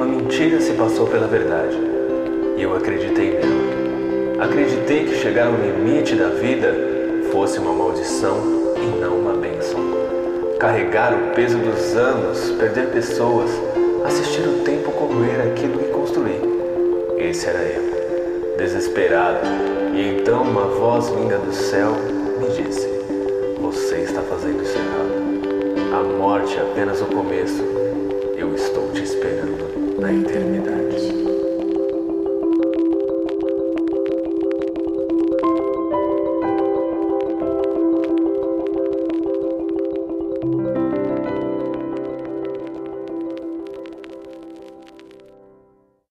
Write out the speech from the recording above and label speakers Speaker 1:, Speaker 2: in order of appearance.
Speaker 1: uma mentira se passou pela verdade e eu acreditei nela. Acreditei que chegar ao limite da vida fosse uma maldição e não uma bênção. Carregar o peso dos anos, perder pessoas, assistir o tempo corroer aquilo que construí. Esse era eu, desesperado, e então uma voz vinda do céu me disse: Você está fazendo isso errado. A morte é apenas o começo. Eu estou te esperando
Speaker 2: everything.